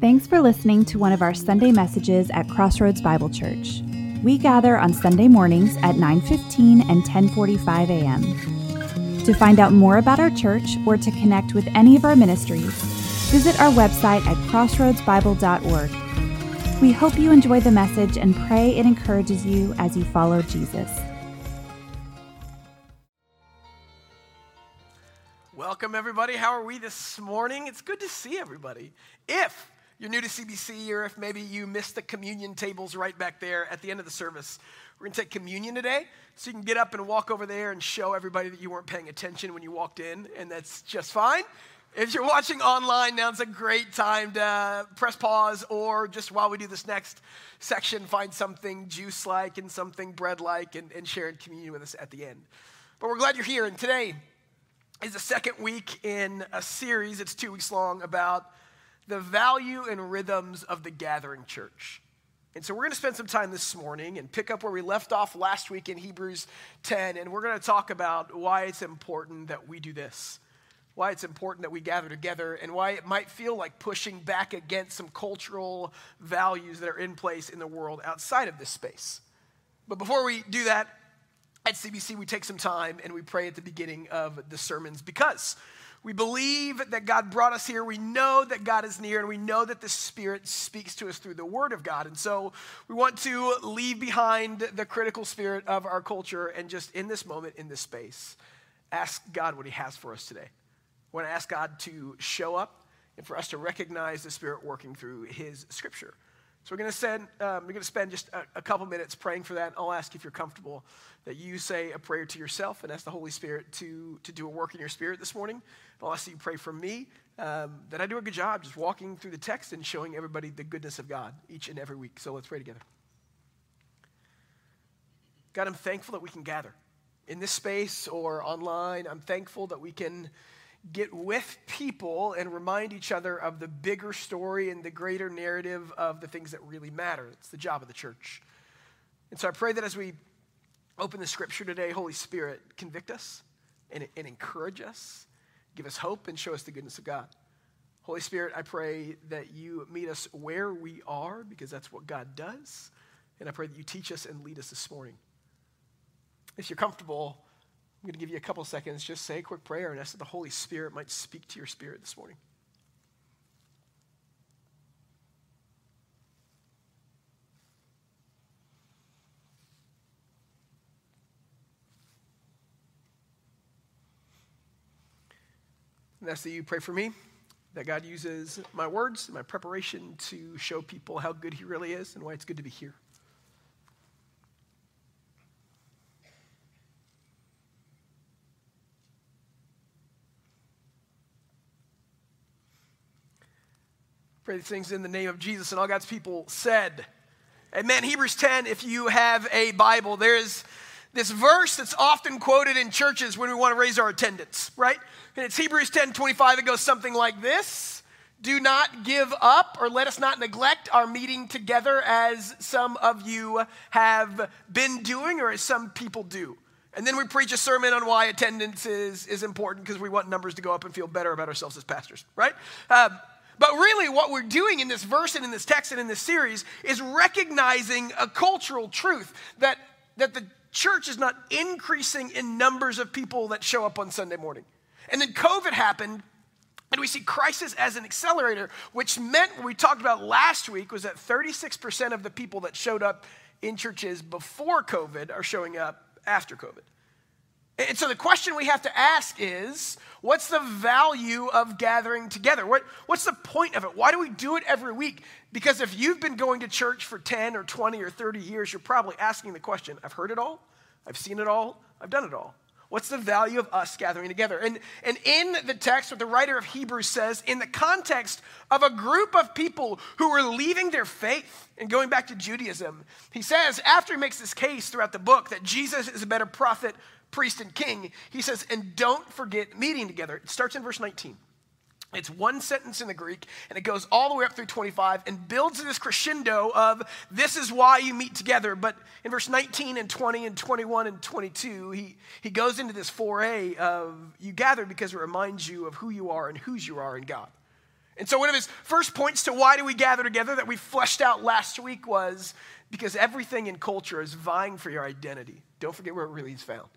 Thanks for listening to one of our Sunday messages at Crossroads Bible Church. We gather on Sunday mornings at 9:15 and 10:45 a.m. To find out more about our church or to connect with any of our ministries, visit our website at crossroadsbible.org. We hope you enjoy the message and pray it encourages you as you follow Jesus. Welcome, everybody. How are we this morning? It's good to see everybody. If you're new to CBC, or if maybe you missed the communion tables right back there at the end of the service, we're going to take communion today. So you can get up and walk over there and show everybody that you weren't paying attention when you walked in, and that's just fine. If you're watching online, now's a great time to press pause, or just while we do this next section, find something juice like and something bread like and, and share in communion with us at the end. But we're glad you're here, and today is the second week in a series, it's two weeks long, about the value and rhythms of the gathering church. And so we're going to spend some time this morning and pick up where we left off last week in Hebrews 10, and we're going to talk about why it's important that we do this, why it's important that we gather together, and why it might feel like pushing back against some cultural values that are in place in the world outside of this space. But before we do that, at CBC, we take some time and we pray at the beginning of the sermons because we believe that God brought us here. We know that God is near, and we know that the Spirit speaks to us through the Word of God. And so we want to leave behind the critical spirit of our culture and just in this moment, in this space, ask God what He has for us today. We want to ask God to show up and for us to recognize the Spirit working through His Scripture. So we're going to spend, um, we're going to spend just a, a, couple minutes praying for that. I'll ask if you're comfortable that you say a prayer to yourself and ask the Holy Spirit to, to do a work in your spirit this morning. I'll ask that you pray for me, um, that I do a good job just walking through the text and showing everybody the goodness of God each and every week. So let's pray together. God, I'm thankful that we can gather in this space or online. I'm thankful that we can get with people and remind each other of the bigger story and the greater narrative of the things that really matter. It's the job of the church. And so I pray that as we open the scripture today, Holy Spirit, convict us and, and encourage us, give us hope, and show us the goodness of God. Holy Spirit, I pray that you meet us where we are because that's what God does. And I pray that you teach us and lead us this morning. If you're comfortable, I'm going to give you a couple seconds. Just say a quick prayer and ask that the Holy Spirit might speak to your spirit this morning. And that's that you pray for me, that God uses my words, and my preparation to show people how good He really is and why it's good to be here. Pray these things in the name of Jesus, and all God's people said, Amen. Hebrews 10, if you have a Bible, there is this verse that's often quoted in churches when we want to raise our attendance, right? And it's Hebrews 10 25. It goes something like this Do not give up, or let us not neglect our meeting together as some of you have been doing, or as some people do. And then we preach a sermon on why attendance is, is important because we want numbers to go up and feel better about ourselves as pastors, right? Um, but really, what we're doing in this verse and in this text and in this series is recognizing a cultural truth that, that the church is not increasing in numbers of people that show up on Sunday morning. And then COVID happened, and we see crisis as an accelerator, which meant what we talked about last week was that 36% of the people that showed up in churches before COVID are showing up after COVID. And so the question we have to ask is what's the value of gathering together? What, what's the point of it? Why do we do it every week? Because if you've been going to church for 10 or 20 or 30 years, you're probably asking the question I've heard it all, I've seen it all, I've done it all. What's the value of us gathering together? And, and in the text, what the writer of Hebrews says, in the context of a group of people who were leaving their faith and going back to Judaism, he says, after he makes this case throughout the book that Jesus is a better prophet priest and king, he says, and don't forget meeting together. It starts in verse 19. It's one sentence in the Greek, and it goes all the way up through 25 and builds this crescendo of this is why you meet together. But in verse 19 and 20 and 21 and 22, he, he goes into this foray of you gather because it reminds you of who you are and whose you are in God. And so, one of his first points to why do we gather together that we fleshed out last week was because everything in culture is vying for your identity. Don't forget where it really is found.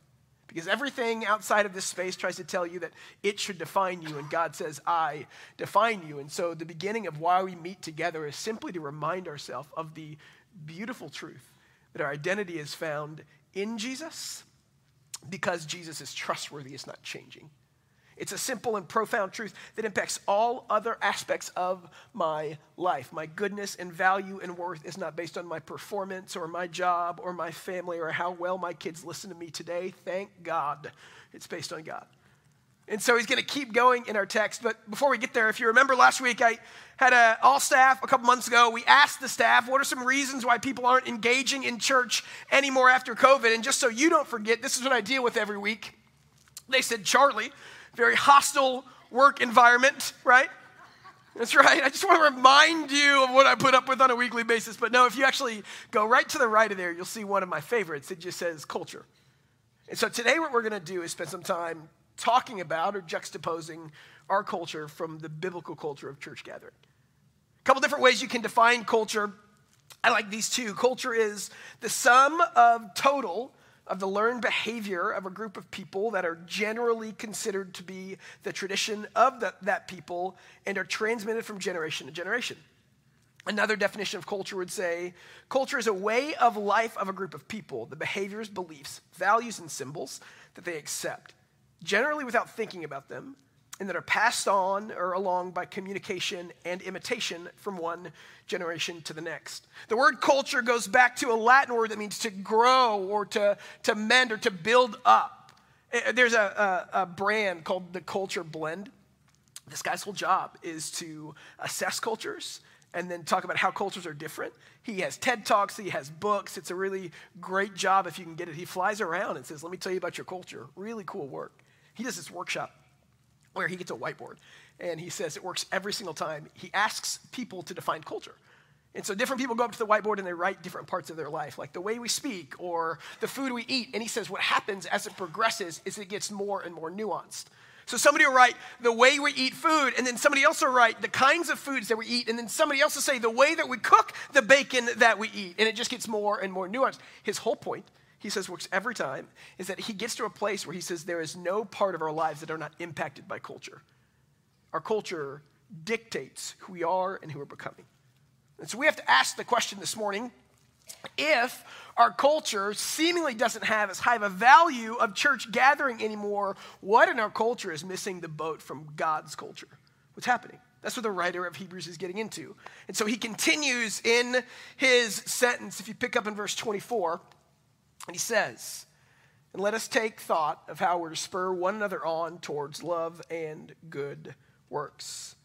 Because everything outside of this space tries to tell you that it should define you, and God says, I define you. And so, the beginning of why we meet together is simply to remind ourselves of the beautiful truth that our identity is found in Jesus because Jesus is trustworthy, it's not changing. It's a simple and profound truth that impacts all other aspects of my life. My goodness and value and worth is not based on my performance or my job or my family or how well my kids listen to me today. Thank God it's based on God. And so he's going to keep going in our text. But before we get there, if you remember last week, I had a, all staff a couple months ago. We asked the staff, what are some reasons why people aren't engaging in church anymore after COVID? And just so you don't forget, this is what I deal with every week. They said, Charlie, very hostile work environment, right? That's right. I just want to remind you of what I put up with on a weekly basis. But no, if you actually go right to the right of there, you'll see one of my favorites. It just says culture. And so today, what we're going to do is spend some time talking about or juxtaposing our culture from the biblical culture of church gathering. A couple different ways you can define culture. I like these two. Culture is the sum of total of the learned behavior of a group of people that are generally considered to be the tradition of the, that people and are transmitted from generation to generation. Another definition of culture would say culture is a way of life of a group of people, the behaviors, beliefs, values, and symbols that they accept, generally without thinking about them, and that are passed on or along by communication and imitation from one generation to the next. The word culture goes back to a Latin word that means to grow or to, to mend or to build up. Eh, there's a, a, a brand called the Culture Blend. This guy's whole job is to assess cultures and then talk about how cultures are different. He has TED Talks, he has books. It's a really great job if you can get it. He flies around and says, Let me tell you about your culture. Really cool work. He does this workshop where he gets a whiteboard and he says it works every single time. He asks people to define culture. And so different people go up to the whiteboard and they write different parts of their life, like the way we speak or the food we eat. And he says what happens as it progresses is it gets more and more nuanced. So somebody will write the way we eat food, and then somebody else will write the kinds of foods that we eat, and then somebody else will say the way that we cook the bacon that we eat. And it just gets more and more nuanced. His whole point he says works every time is that he gets to a place where he says there is no part of our lives that are not impacted by culture. Our culture dictates who we are and who we're becoming. And so we have to ask the question this morning if our culture seemingly doesn't have as high of a value of church gathering anymore, what in our culture is missing the boat from God's culture? What's happening? That's what the writer of Hebrews is getting into. And so he continues in his sentence. If you pick up in verse 24, and he says, And let us take thought of how we're to spur one another on towards love and good works.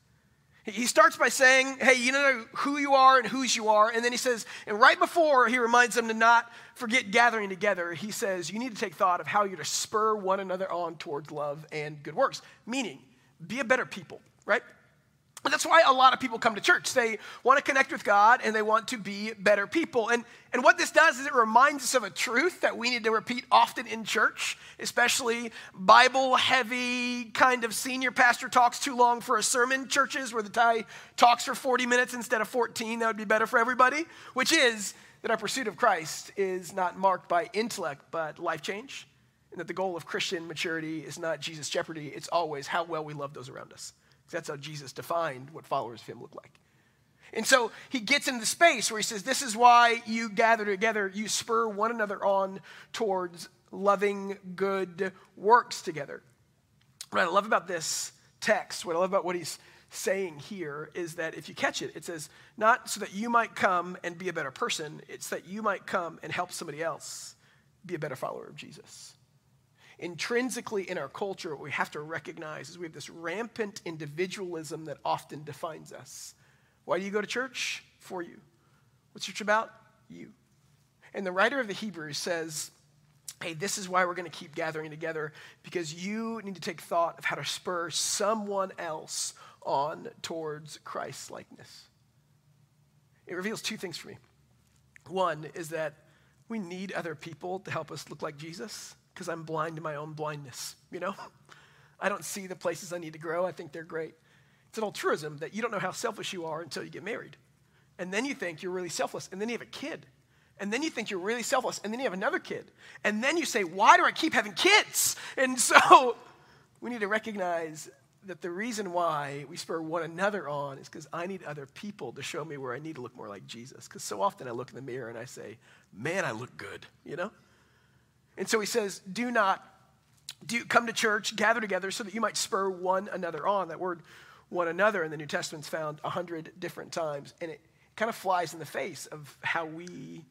He starts by saying, Hey, you know who you are and whose you are. And then he says, and right before he reminds them to not forget gathering together, he says, You need to take thought of how you're to spur one another on towards love and good works. Meaning, be a better people, right? That's why a lot of people come to church. They want to connect with God and they want to be better people. And, and what this does is it reminds us of a truth that we need to repeat often in church, especially Bible heavy kind of senior pastor talks too long for a sermon churches where the guy talks for 40 minutes instead of 14. That would be better for everybody, which is that our pursuit of Christ is not marked by intellect but life change. And that the goal of Christian maturity is not Jesus' jeopardy, it's always how well we love those around us. That's how Jesus defined what followers of him look like. And so he gets into the space where he says, This is why you gather together, you spur one another on towards loving good works together. What I love about this text, what I love about what he's saying here is that if you catch it, it says, not so that you might come and be a better person, it's that you might come and help somebody else be a better follower of Jesus intrinsically in our culture, what we have to recognize is we have this rampant individualism that often defines us. Why do you go to church? For you. What's church about? You. And the writer of the Hebrews says, hey, this is why we're going to keep gathering together because you need to take thought of how to spur someone else on towards Christ's likeness. It reveals two things for me. One is that we need other people to help us look like Jesus because I'm blind to my own blindness, you know? I don't see the places I need to grow. I think they're great. It's an altruism that you don't know how selfish you are until you get married. And then you think you're really selfless, and then you have a kid. And then you think you're really selfless, and then you have another kid. And then you say, Why do I keep having kids? And so we need to recognize that the reason why we spur one another on is because I need other people to show me where I need to look more like Jesus. Because so often I look in the mirror and I say, Man, I look good, you know? And so he says, Do not do, come to church, gather together so that you might spur one another on. That word one another in the New Testament's found a hundred different times, and it kind of flies in the face of how we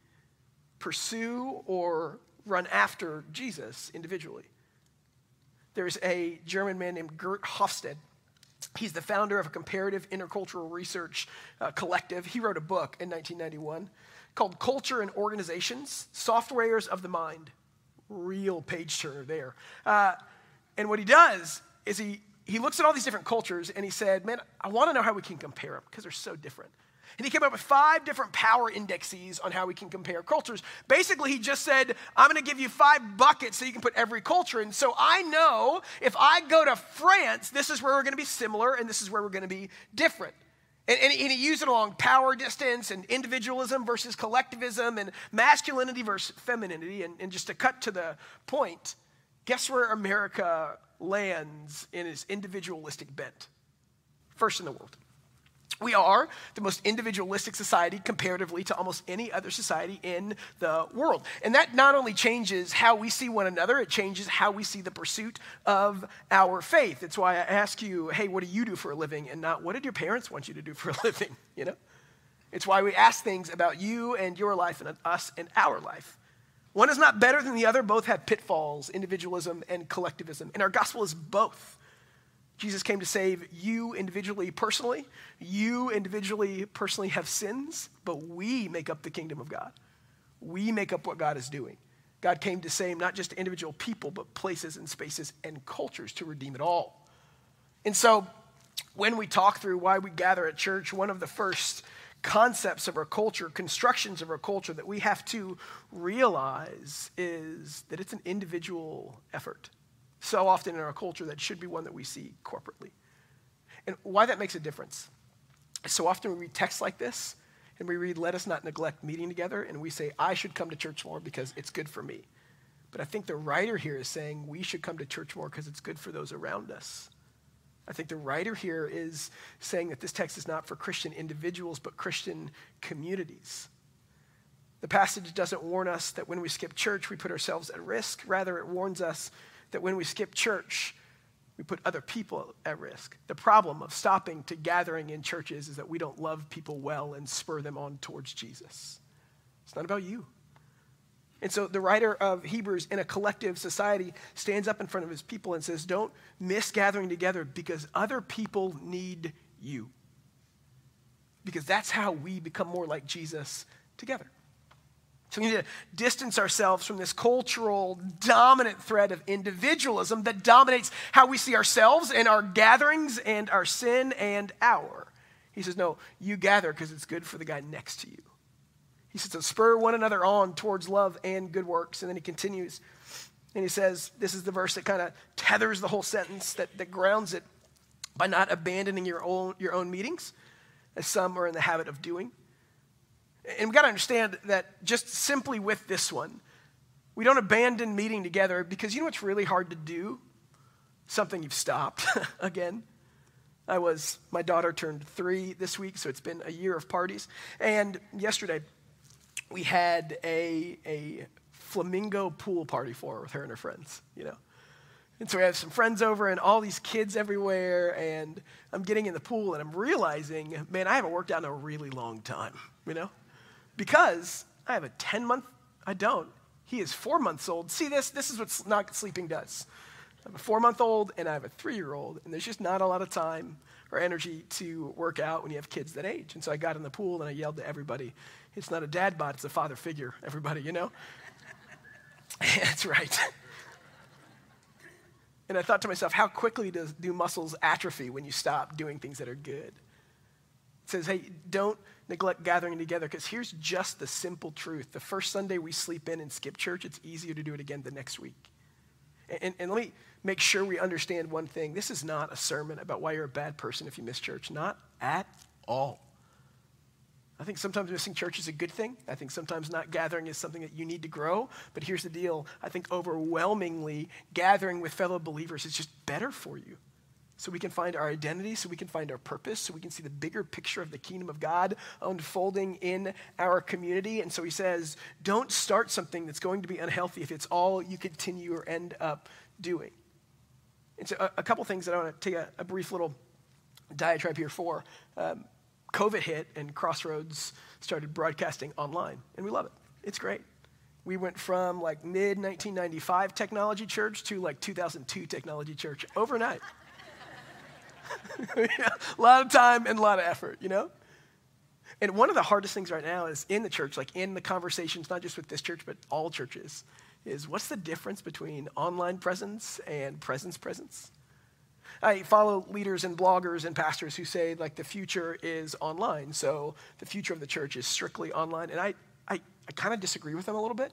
pursue or run after Jesus individually. There's a German man named Geert Hofstede. He's the founder of a comparative intercultural research uh, collective. He wrote a book in 1991 called Culture and Organizations Softwares of the Mind. Real page turner there. Uh, and what he does is he, he looks at all these different cultures and he said, Man, I want to know how we can compare them because they're so different. And he came up with five different power indexes on how we can compare cultures. Basically, he just said, I'm going to give you five buckets so you can put every culture in. So I know if I go to France, this is where we're going to be similar and this is where we're going to be different. And, and, and, he used it along power distance and individualism versus collectivism and masculinity versus femininity. And, and just to cut to the point, guess where America lands in its individualistic bent? First in the world. We are the most individualistic society comparatively to almost any other society in the world. And that not only changes how we see one another, it changes how we see the pursuit of our faith. It's why I ask you, hey, what do you do for a living? And not, what did your parents want you to do for a living? You know? It's why we ask things about you and your life and us and our life. One is not better than the other, both have pitfalls, individualism and collectivism. And our gospel is both. Jesus came to save you individually, personally. You individually, personally have sins, but we make up the kingdom of God. We make up what God is doing. God came to save not just individual people, but places and spaces and cultures to redeem it all. And so, when we talk through why we gather at church, one of the first concepts of our culture, constructions of our culture that we have to realize is that it's an individual effort so often in our culture that should be one that we see corporately. And why that makes a difference. So often we read texts like this, and we read, Let us not neglect meeting together, and we say, I should come to church more because it's good for me. But I think the writer here is saying we should come to church more because it's good for those around us. I think the writer here is saying that this text is not for Christian individuals, but Christian communities. The passage doesn't warn us that when we skip church, we put ourselves at risk. Rather, it warns us that when we skip church, we put other people at risk. The problem of stopping to gathering in churches is that we don't love people well and spur them on towards Jesus. It's not about you. And so the writer of Hebrews in a collective society stands up in front of his people and says, Don't miss gathering together because other people need you. Because that's how we become more like Jesus together. So we need to distance ourselves from this cultural dominant thread of individualism that dominates how we see ourselves and our gatherings and our sin and our. He says, No, you gather because it's good for the guy next to you. He says, to spur one another on towards love and good works. And then he continues and he says, This is the verse that kind of tethers the whole sentence, that, that grounds it by not abandoning your own, your own meetings, as some are in the habit of doing and we've got to understand that just simply with this one, we don't abandon meeting together because you know what's really hard to do? Something you've stopped again. I was, my daughter turned three this week, so it's been a year of parties. And yesterday, we had a, a flamingo pool party for her with her and her friends, you know. And so we have some friends over and all these kids everywhere, and I'm getting in the pool and I'm realizing, man, I haven't worked out in a really long time, you know? Because I have a 10 month, I don't. He is four months old. See this? This is what not sleeping does. I have a four month old and I have a three year old, and there's just not a lot of time or energy to work out when you have kids that age. And so I got in the pool and I yelled to everybody, It's not a dad bod, it's a father figure, everybody, you know? That's right. and I thought to myself, how quickly does, do muscles atrophy when you stop doing things that are good? Says, hey, don't neglect gathering together because here's just the simple truth. The first Sunday we sleep in and skip church, it's easier to do it again the next week. And, and, let me make sure we understand one thing. This is not a sermon about why you're a bad person if you miss church. Not at all. I think sometimes missing church is a good thing. I think sometimes not gathering is something that you need to grow. But here's the deal I think overwhelmingly, gathering with fellow believers is just better for you. So we can find our identity, so we can find our purpose, so we can see the bigger picture of the kingdom of God unfolding in our community. And so he says, don't start something that's going to be unhealthy if it's all you continue or end up doing. And so a, a couple things that I want to take a, a brief little diatribe here for. Um, COVID hit and Crossroads started broadcasting online, and we love it. It's great. We went from like mid 1995 technology church to like 2002 technology church overnight. A lot of time and a lot of effort, you know? And one of the hardest things right now is in the church, like in the conversations, not just with this church, but all churches, is what's the difference between online presence and presence presence? I follow leaders and bloggers and pastors who say, like, the future is online. So the future of the church is strictly online. And I, I, I kind of disagree with them a little bit.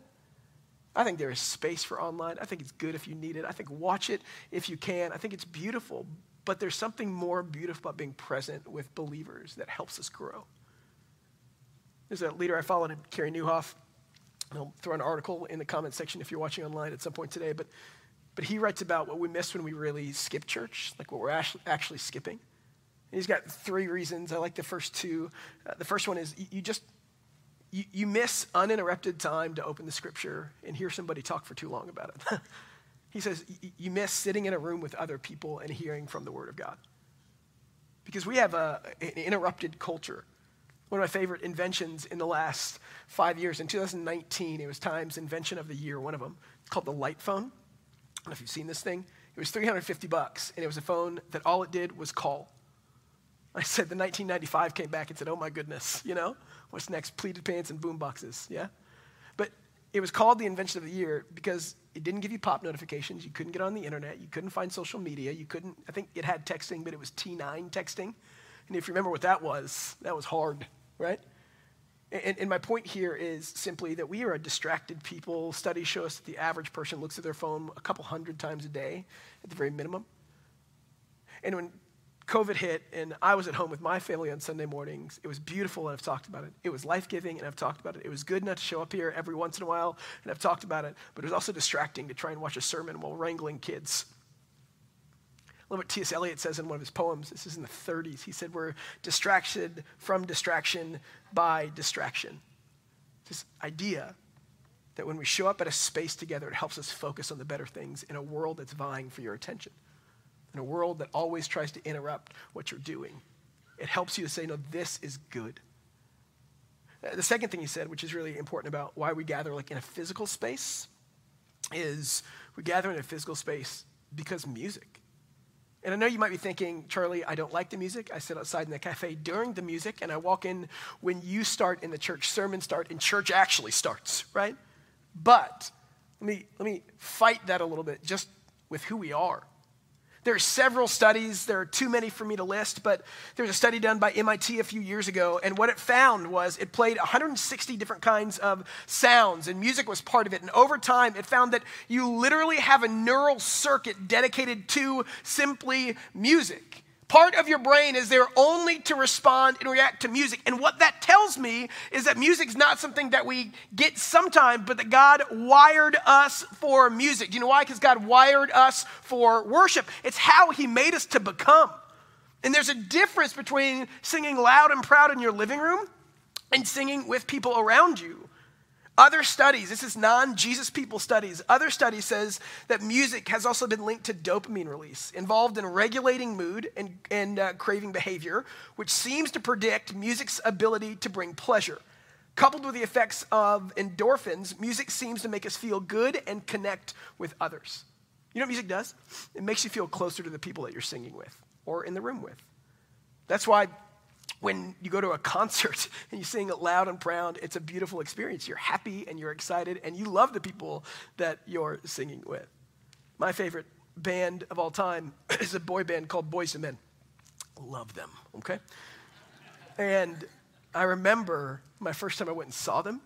I think there is space for online. I think it's good if you need it. I think watch it if you can. I think it's beautiful. But there's something more beautiful about being present with believers that helps us grow. There's a leader I follow named Carey Nieuwhof. I'll throw an article in the comment section if you're watching online at some point today. But but he writes about what we miss when we really skip church, like what we're actually, actually skipping. And he's got three reasons. I like the first two. Uh, the first one is you just you, you miss uninterrupted time to open the scripture and hear somebody talk for too long about it. he says you miss sitting in a room with other people and hearing from the Word of God. Because we have a, an interrupted culture. One of my favorite inventions in the last five years, in 2019, it was Time's invention of the year, one of them. Called the light phone I don't know if you've seen this thing. It was 350 bucks, and it was a phone that all it did was call. I said the 1995 came back and said, oh my goodness, you know, what's next? Pleated pants and boom boxes, yeah? It was called the invention of the year because it didn't give you pop notifications. You couldn't get on the internet. You couldn't find social media. You couldn't, I think it had texting, but it was T9 texting. And if you remember what that was, that was hard, right? And, and, my point here is simply that we are a distracted people. Studies show us that the average person looks at their phone a couple hundred times a day at the very minimum. And when COVID hit and I was at home with my family on Sunday mornings, it was beautiful and I've talked about it. It was life giving and I've talked about it. It was good enough to show up here every once in a while and I've talked about it, but it was also distracting to try and watch a sermon while wrangling kids. Look what T.S. Eliot says in one of his poems. This is in the 30s. He said, We're distracted from distraction by distraction. This idea that when we show up at a space together, it helps us focus on the better things in a world that's vying for your attention, in a world that always tries to interrupt what you're doing. It helps you to say, No, this is good. Uh, the second thing he said, which is really important about why we gather like in a physical space, is we gather in a physical space because music. And I know you might be thinking, Charlie, I don't like the music. I sit outside in the cafe during the music, and I walk in when you start in the church, sermons start, and church actually starts, right? But let me, let me fight that a little bit just with who we are. There are several studies, there are too many for me to list, but there was a study done by MIT a few years ago, and what it found was it played 160 different kinds of sounds, and music was part of it. And over time, it found that you literally have a neural circuit dedicated to simply music. Part of your brain is there only to respond and react to music. And what that tells me is that music's not something that we get sometime, but that God wired us for music. Do you know why? Because God wired us for worship. It's how He made us to become. And there's a difference between singing loud and proud in your living room and singing with people around you. Other studies, this is non Jesus people studies, other studies says that music has also been linked to dopamine release, involved in regulating mood and, and uh, craving behavior, which seems to predict music's ability to bring pleasure. Coupled with the effects of endorphins, music seems to make us feel good and connect with others. You know what music does? It makes you feel closer to the people that you're singing with or in the room with. That's why when you go to a concert and you sing it loud and proud, it's a beautiful experience. You're happy and you're excited and you love the people that you're singing with. My favorite band of all time is a boy band called Boyz II Men. Love them, okay? And I remember my first time I went and saw them.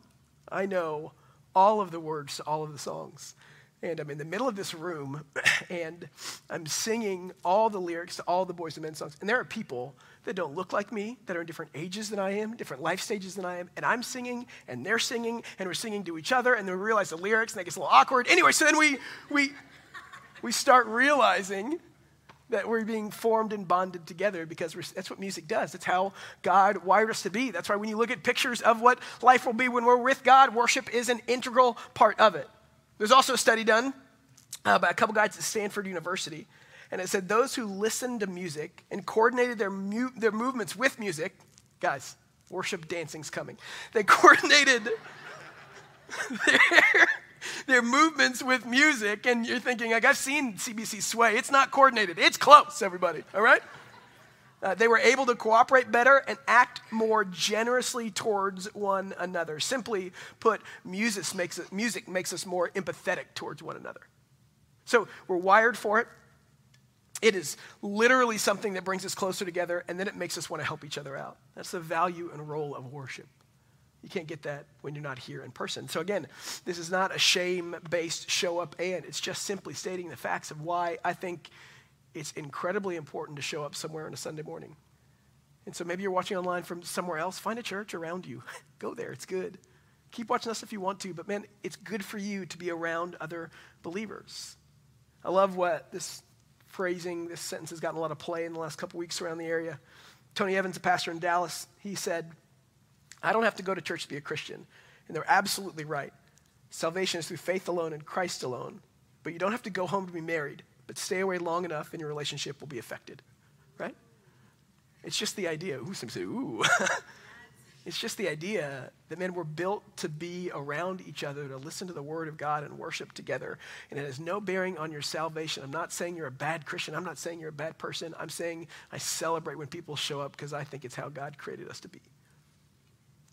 I know all of the words to all of the songs. And I'm in the middle of this room and I'm singing all the lyrics to all the Boyz II Men songs. And there are people that don't look like me, that are in different ages than I am, different life stages than I am. And I'm singing and they're singing and we're singing to each other. And then we realize the lyrics and that gets a little awkward. Anyway, so then we, we, we start realizing that we're being formed and bonded together because that's what music does. That's how God wired us to be. That's why when you look at pictures of what life will be when we're with God, worship is an integral part of it. There's also a study done uh, by a couple guys at Stanford University, and it said those who listened to music and coordinated their, mu- their movements with music, guys, worship dancing's coming. They coordinated their, their movements with music, and you're thinking, like, I've seen CBC sway. It's not coordinated, it's close, everybody, all right? Uh, they were able to cooperate better and act more generously towards one another. Simply put, music makes, music makes us more empathetic towards one another. So we're wired for it. It is literally something that brings us closer together, and then it makes us want to help each other out. That's the value and role of worship. You can't get that when you're not here in person. So, again, this is not a shame based show up and. It's just simply stating the facts of why I think it's incredibly important to show up somewhere on a Sunday morning. And so maybe you're watching online from somewhere else. Find a church around you. Go there, it's good. Keep watching us if you want to, but man, it's good for you to be around other believers. I love what this phrasing, this sentence has gotten a lot of play in the last couple weeks around the area. Tony Evans, a pastor in Dallas, he said, I don't have to go to church to be a Christian. And they're absolutely right. Salvation is through faith alone and Christ alone. But you don't have to go home to be married but stay away long enough and your relationship will be affected, right? It's just the idea. Ooh, some say, ooh. it's just the idea that, men we're built to be around each other, to listen to the word of God and worship together. And it has no bearing on your salvation. I'm not saying you're a bad Christian. I'm not saying you're a bad person. I'm saying I celebrate when people show up because I think it's how God created us to be.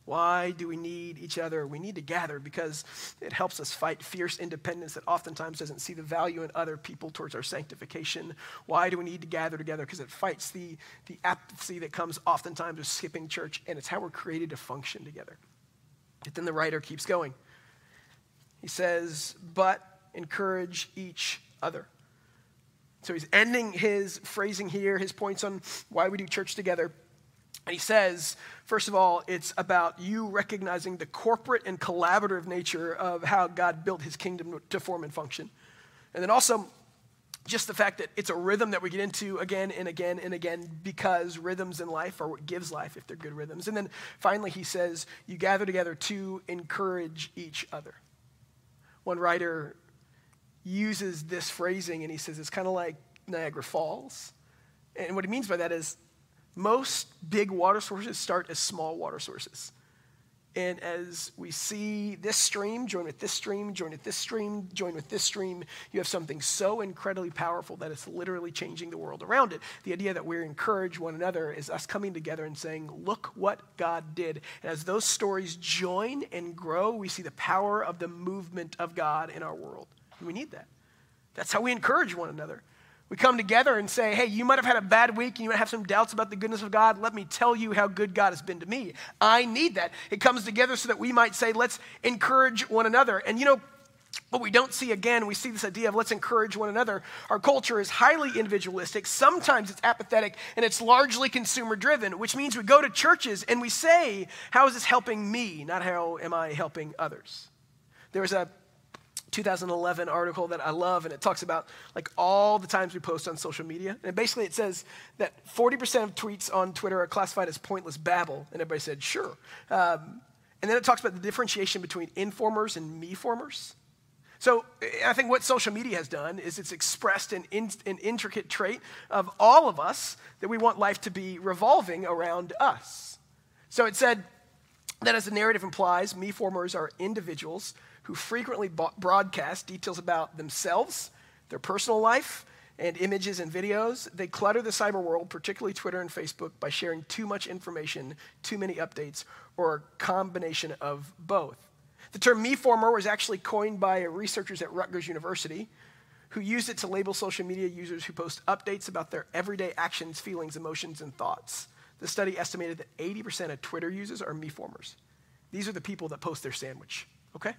Why do we need each other? We need to gather because it helps us fight fierce independence that oftentimes doesn't see the value in other people towards our sanctification. Why do we need to gather together? Because it fights the, the apathy that comes oftentimes with skipping church, and it's how we're created to function together. But then the writer keeps going. He says, but encourage each other. So he's ending his phrasing here, his points on why we do church together and he says, first of all, it's about you recognizing the corporate and collaborative nature of how God built his kingdom to form and function. And then also, just the fact that it's a rhythm that we get into again and again and again because rhythms in life are what gives life if they're good rhythms. And then finally, he says, you gather together to encourage each other. One writer uses this phrasing and he says it's kind of like Niagara Falls. And what he means by that is most big water sources start as small water sources. And as we see this stream join with this stream, join with this stream, join with this stream, you have something so incredibly powerful that it's literally changing the world around it. The idea that we encourage one another is us coming together and saying, Look what God did. And as those stories join and grow, we see the power of the movement of God in our world. And we need that. That's how we encourage one another. We come together and say, hey, you might have had a bad week and you might have some doubts about the goodness of God. Let me tell you how good God has been to me. I need that. It comes together so that we might say, let's encourage one another. And you know, what we don't see again, we see this idea of let's encourage one another. Our culture is highly individualistic. Sometimes it's apathetic and it's largely consumer driven, which means we go to churches and we say, How is this helping me? Not how am I helping others? There was a 2011 article that I love, and it talks about like all the times we post on social media. And basically, it says that 40% of tweets on Twitter are classified as pointless babble, and everybody said sure. Um, and then it talks about the differentiation between informers and me formers. So I think what social media has done is it's expressed an, in, an intricate trait of all of us that we want life to be revolving around us. So it said that as the narrative implies, me formers are individuals who frequently broadcast details about themselves, their personal life, and images and videos. They clutter the cyber world, particularly Twitter and Facebook, by sharing too much information, too many updates, or a combination of both. The term MeFormer was actually coined by researchers at Rutgers University who used it to label social media users who post updates about their everyday actions, feelings, emotions, and thoughts. The study estimated that 80% of Twitter users are MeFormers. These are the people that post their sandwich, okay?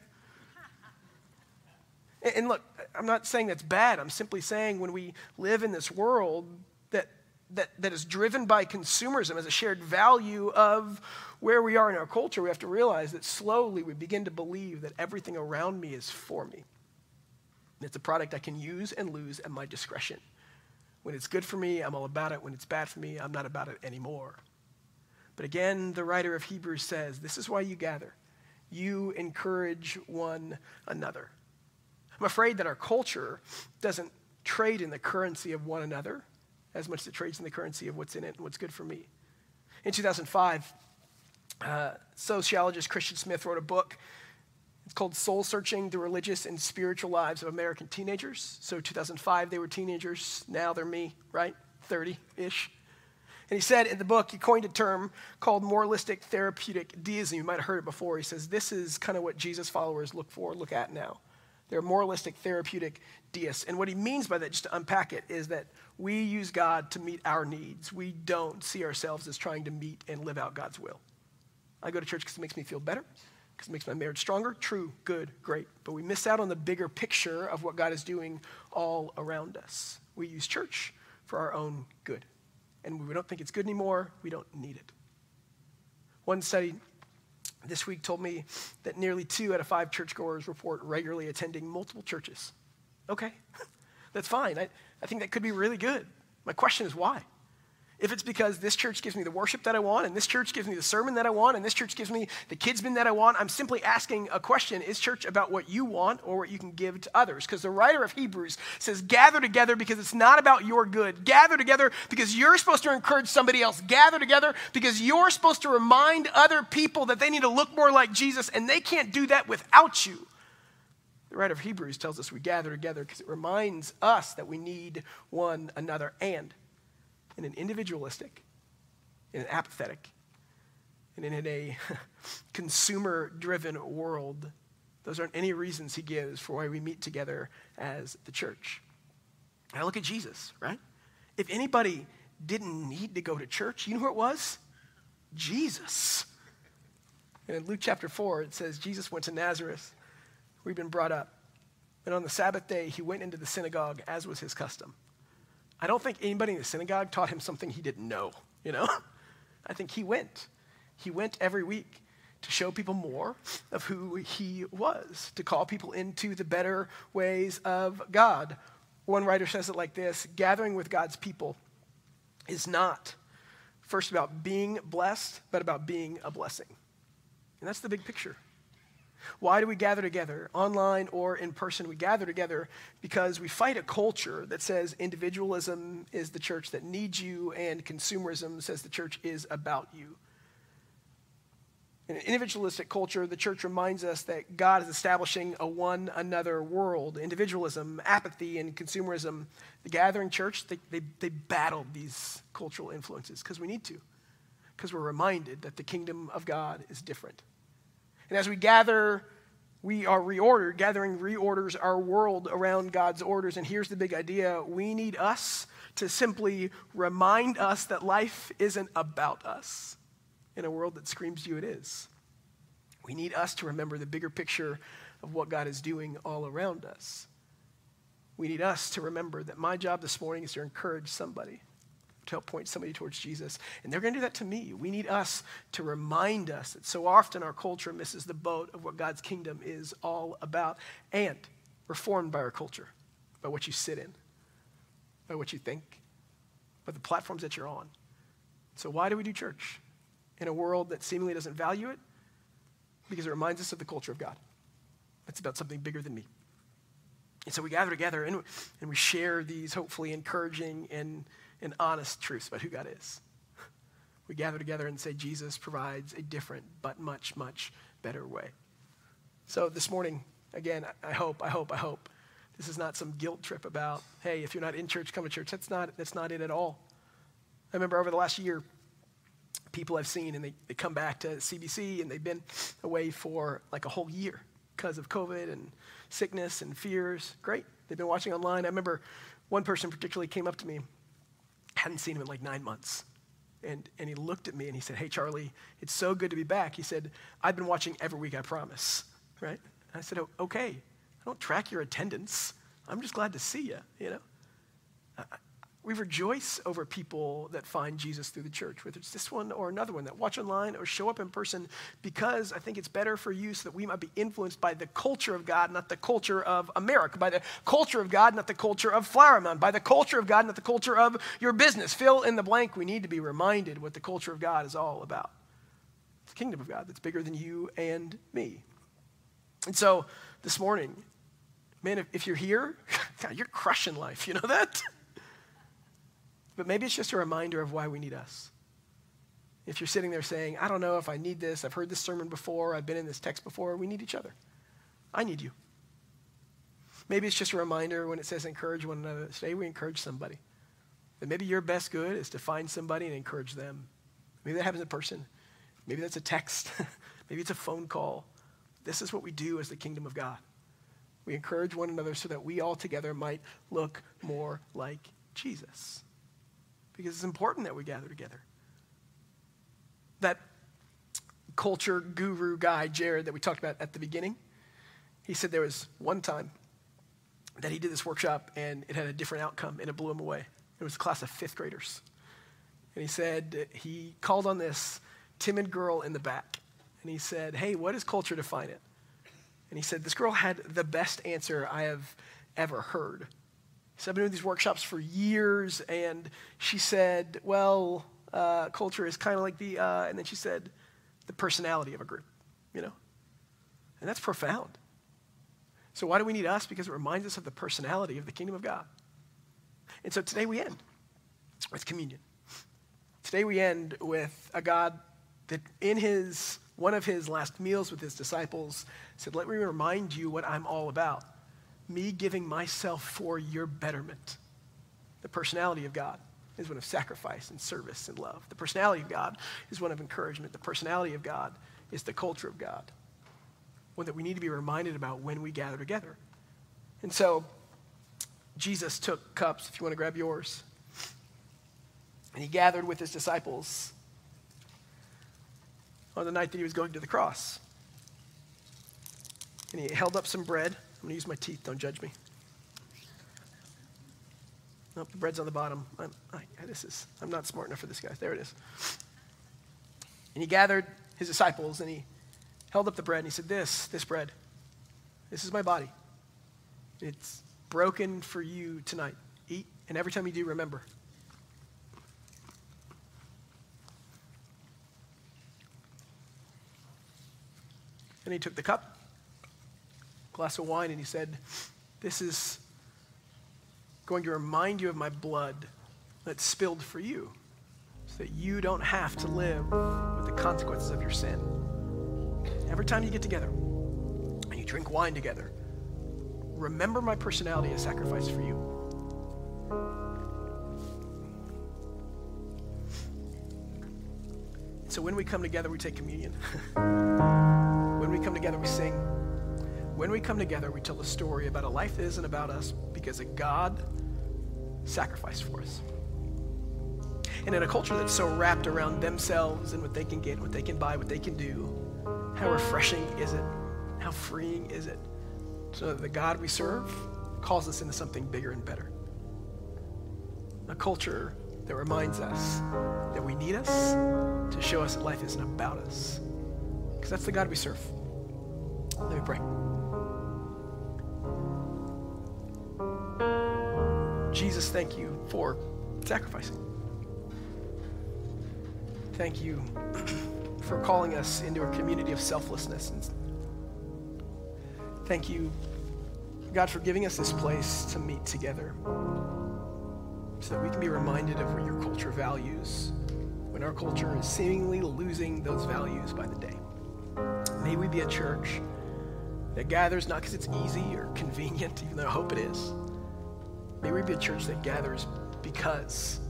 And look, I'm not saying that's bad. I'm simply saying when we live in this world that, that, that is driven by consumerism as a shared value of where we are in our culture, we have to realize that slowly we begin to believe that everything around me is for me. And it's a product I can use and lose at my discretion. When it's good for me, I'm all about it. When it's bad for me, I'm not about it anymore. But again, the writer of Hebrews says, This is why you gather. You encourage one another. I'm afraid that our culture doesn't trade in the currency of one another as much as it trades in the currency of what's in it and what's good for me. In 2005, uh, sociologist Christian Smith wrote a book. It's called Soul Searching the Religious and Spiritual Lives of American Teenagers. So, 2005, they were teenagers. Now they're me, right? 30 ish. And he said in the book, he coined a term called moralistic therapeutic deism. You might have heard it before. He says this is kind of what Jesus followers look for, look at now. They're moralistic therapeutic deists. And what he means by that, just to unpack it, is that we use God to meet our needs. We don't see ourselves as trying to meet and live out God's will. I go to church because it makes me feel better, because it makes my marriage stronger. True, good, great. But we miss out on the bigger picture of what God is doing all around us. We use church for our own good and we don't think it's good anymore, we don't need it. One study this week told me that nearly two out of five churchgoers report regularly attending multiple churches. Okay, that's fine. I, I think that could be really good. My question is why? If it's because this church gives me the worship that I want, and this church gives me the sermon that I want, and this church gives me the kidsman that I want, I'm simply asking a question Is church about what you want or what you can give to others? Because the writer of Hebrews says, Gather together because it's not about your good. Gather together because you're supposed to encourage somebody else. Gather together because you're supposed to remind other people that they need to look more like Jesus, and they can't do that without you. The writer of Hebrews tells us we gather together because it reminds us that we need one another. And in an individualistic, in an apathetic, and in a consumer driven world, those aren't any reasons he gives for why we meet together as the church. I look at Jesus, right? If anybody didn't need to go to church, you know who it was? Jesus. And in Luke chapter 4, it says Jesus went to Nazareth, where he'd been brought up. And on the Sabbath day, he went into the synagogue, as was his custom. I don't think anybody in the synagogue taught him something he didn't know, you know? I think he went. He went every week to show people more of who he was, to call people into the better ways of God. One writer says it like this gathering with God's people is not first about being blessed, but about being a blessing. And that's the big picture. Why do we gather together, online or in person? We gather together because we fight a culture that says individualism is the church that needs you, and consumerism says the church is about you. In an individualistic culture, the church reminds us that God is establishing a one another world. Individualism, apathy, and consumerism, the gathering church, they, they, they battle these cultural influences because we need to, because we're reminded that the kingdom of God is different. And as we gather, we are reordered. Gathering reorders our world around God's orders. And here's the big idea we need us to simply remind us that life isn't about us in a world that screams you it is. We need us to remember the bigger picture of what God is doing all around us. We need us to remember that my job this morning is to encourage somebody to help point somebody towards Jesus. And they're going to do that to me. We need us to remind us that so often our culture misses the boat of what God's kingdom is all about. And we're formed by our culture, by what you sit in, by what you think, by the platforms that you're on. So, why do we do church in a world that seemingly doesn't value it? Because it reminds us of the culture of God. It's about something bigger than me. And so we gather together and, and we share these hopefully encouraging and and honest truths about who God is. We gather together and say Jesus provides a different but much, much better way. So this morning, again, I hope, I hope, I hope this is not some guilt trip about, hey, if you're not in church, come to church. That's not, that's not it at all. I remember over the last year, people I've seen and they, they come back to CBC and they've been away for like a whole year because of COVID and sickness and fears. Great. They've been watching online. I remember one person particularly came up to me hadn't seen him in like nine months. And, and he looked at me and he said, Hey, Charlie, it's so good to be back. He said, I've been watching every week, I promise. Right? And I said, oh, Okay, I don't track your attendance. I'm just glad to see you, you know? We rejoice over people that find Jesus through the church, whether it's this one or another one that watch online or show up in person, because I think it's better for you so that we might be influenced by the culture of God, not the culture of America, by the culture of God, not the culture of Flower Mound, by the culture of God, not the culture of your business. Fill in the blank. We need to be reminded what the culture of God is all about. It's the kingdom of God that's bigger than you and me. And so this morning, man, if, if you're here, God, you're crushing life. You know that? But maybe it's just a reminder of why we need us. If you're sitting there saying, I don't know if I need this, I've heard this sermon before, I've been in this text before, we need each other. I need you. Maybe it's just a reminder when it says encourage one another. Today we encourage somebody. That maybe your best good is to find somebody and encourage them. Maybe that happens in person. Maybe that's a text. maybe it's a phone call. This is what we do as the kingdom of God. We encourage one another so that we all together might look more like Jesus because it's important that we gather together. That culture guru guy, Jared, that we talked about at the beginning, he said there was one time that he did this workshop and it had a different outcome and it blew him away. It was a class of fifth graders. And he said he called on this timid girl in the back and he said, Hey, what does culture define it? And he said, This girl had the best answer I have ever heard. So I've been doing these workshops for years, and she said, well, uh, culture is kind of like the, uh, and then she said, the personality of a group, you know? And that's profound. So why do we need us? Because it reminds us of the personality of the kingdom of God. And so today we end with communion. Today we end with a God that in his one of his last meals with his disciples said, Let me remind you what I'm all about me giving myself for your betterment. The personality of God is one of sacrifice and service and love. The personality of God is one of encouragement. The personality of God is the culture of God, one that we need to be reminded about when we gather together. And so, Jesus took cups, if you want to grab yours, and he gathered with his disciples on the night that he was going to the cross. And he held up some bread. I'm going to use my teeth. Don't judge me. Nope, the bread's on the bottom. I'm, I, this is, I'm not smart enough for this, guy. There it is. And he gathered his disciples and he held up the bread and he said, This, this bread, this is my body. It's broken for you tonight. Eat, and every time you do, remember. And he took the cup glass of wine and he said, This is going to remind you of my blood that's spilled for you so that you don't have to live with the consequences of your sin. Every time you get together and you drink wine together, remember my personality as sacrifice for you. So when we come together, we take communion. when we come together, we sing. When we come together, we tell a story about a life that isn't about us because a God sacrificed for us. And in a culture that's so wrapped around themselves and what they can get, what they can buy, what they can do, how refreshing is it? How freeing is it? So that the God we serve calls us into something bigger and better. A culture that reminds us that we need us to show us that life isn't about us. Because that's the God we serve. Let me pray. Jesus, thank you for sacrificing. Thank you for calling us into a community of selflessness. Thank you, God, for giving us this place to meet together so that we can be reminded of what your culture values when our culture is seemingly losing those values by the day. May we be a church that gathers not because it's easy or convenient, even though I hope it is May we be a church that gathers because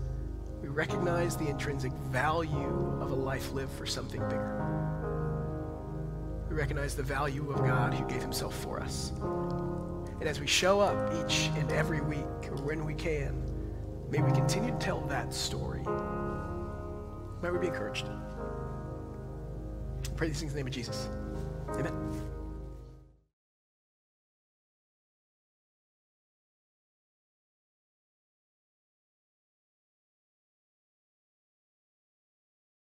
we recognize the intrinsic value of a life lived for something bigger. We recognize the value of God who gave himself for us. And as we show up each and every week, or when we can, may we continue to tell that story. May we be encouraged. I pray these things in the name of Jesus. Amen.